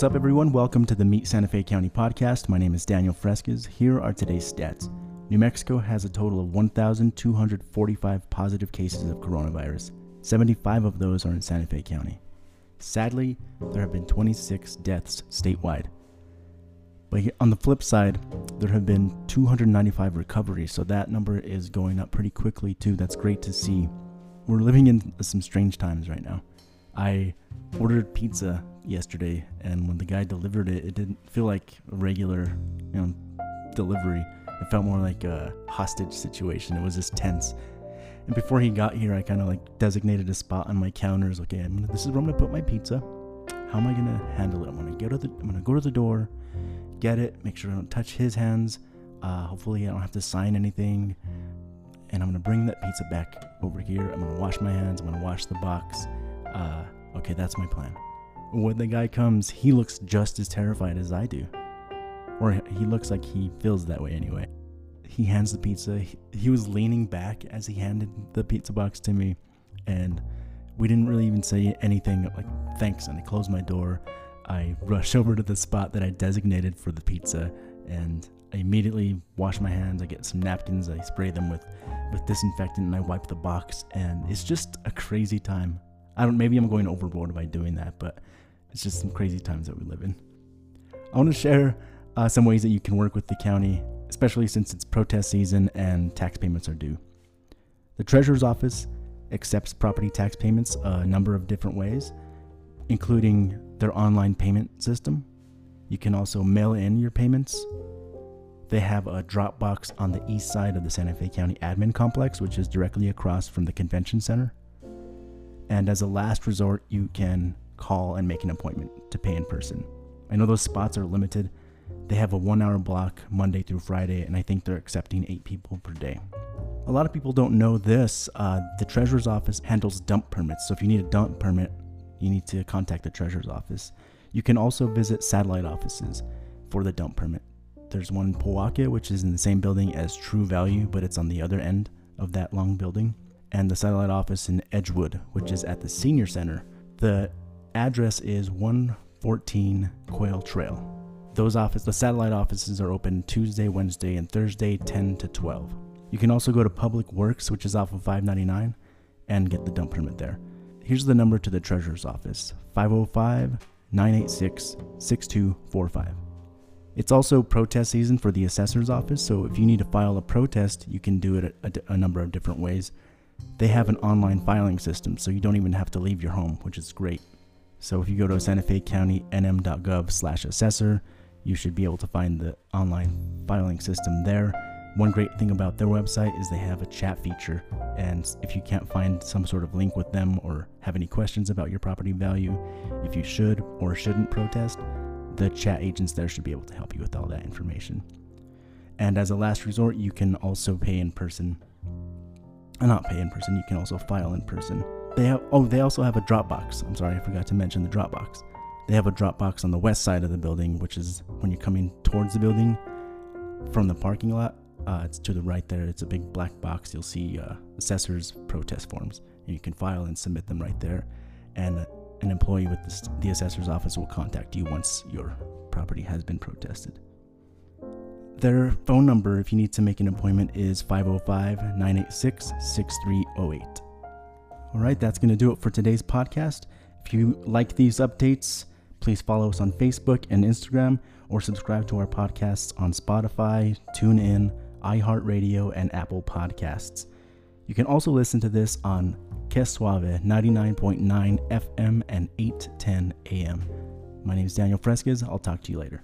What's up, everyone? Welcome to the Meet Santa Fe County podcast. My name is Daniel Fresquez. Here are today's stats. New Mexico has a total of 1,245 positive cases of coronavirus. 75 of those are in Santa Fe County. Sadly, there have been 26 deaths statewide. But on the flip side, there have been 295 recoveries, so that number is going up pretty quickly too. That's great to see. We're living in some strange times right now. I ordered pizza yesterday, and when the guy delivered it, it didn't feel like a regular, you know, delivery. It felt more like a hostage situation. It was just tense. And before he got here, I kind of like designated a spot on my counter. It's okay, I'm gonna, this is where I'm gonna put my pizza. How am I gonna handle it? I'm gonna go to the, I'm gonna go to the door, get it, make sure I don't touch his hands. Uh, hopefully, I don't have to sign anything. And I'm gonna bring that pizza back over here. I'm gonna wash my hands. I'm gonna wash the box. Uh, okay, that's my plan. When the guy comes, he looks just as terrified as I do. Or he looks like he feels that way anyway. He hands the pizza. He, was leaning back as he handed the pizza box to me, and we didn't really even say anything like thanks. And I closed my door. I rush over to the spot that I designated for the pizza, and I immediately wash my hands. I get some napkins. I spray them with with disinfectant, and I wipe the box. And it's just a crazy time. I don't. Maybe I'm going overboard by doing that, but it's just some crazy times that we live in. I want to share uh, some ways that you can work with the county, especially since it's protest season and tax payments are due. The Treasurer's Office accepts property tax payments a number of different ways, including their online payment system. You can also mail in your payments. They have a drop box on the east side of the Santa Fe County Admin Complex, which is directly across from the Convention Center. And as a last resort, you can call and make an appointment to pay in person. I know those spots are limited. They have a one hour block Monday through Friday, and I think they're accepting eight people per day. A lot of people don't know this. Uh, the Treasurer's Office handles dump permits, so if you need a dump permit, you need to contact the Treasurer's Office. You can also visit satellite offices for the dump permit. There's one in Pojoaque, which is in the same building as True Value, but it's on the other end of that long building, and the satellite office in Edgewood, which is at the Senior Center. The address is 114 Quail Trail. Those office, the satellite offices are open Tuesday, Wednesday, and Thursday, 10 to 12. You can also go to Public Works, which is off of 599, and get the dump permit there. Here's the number to the treasurer's office 505 986 6245. It's also protest season for the assessor's office, so if you need to file a protest, you can do it a, a, number of different ways. They have an online filing system, so you don't even have to leave your home, which is great. So if you go to Santa Fe County nm.gov slash assessor, you should be able to find the online filing system there. One great thing about their website is they have a chat feature, and if you can't find some sort of link with them or have any questions about your property value, if you should or shouldn't protest, the chat agents there should be able to help you with all that information. And as a last resort, you can also pay in person. Uh, not pay in person, you can also file in person. They have oh, they also have a Dropbox. I'm sorry, I forgot to mention the Dropbox. They have a Dropbox on the west side of the building, which is when you're coming towards the building from the parking lot. Uh, it's to the right there. It's a big black box. You'll see uh, assessors' protest forms, and you can file and submit them right there. And an employee with this, the assessor's office will contact you once your property has been protested. Their phone number, if you need to make an appointment, is 505 986 6308. All right, that's going to do it for today's podcast. If you like these updates, please follow us on Facebook and Instagram or subscribe to our podcasts on Spotify, TuneIn, iHeartRadio, and Apple Podcasts. You can also listen to this on Que Suave 99.9 FM and 810 AM. My name is Daniel Fresquez. I'll talk to you later.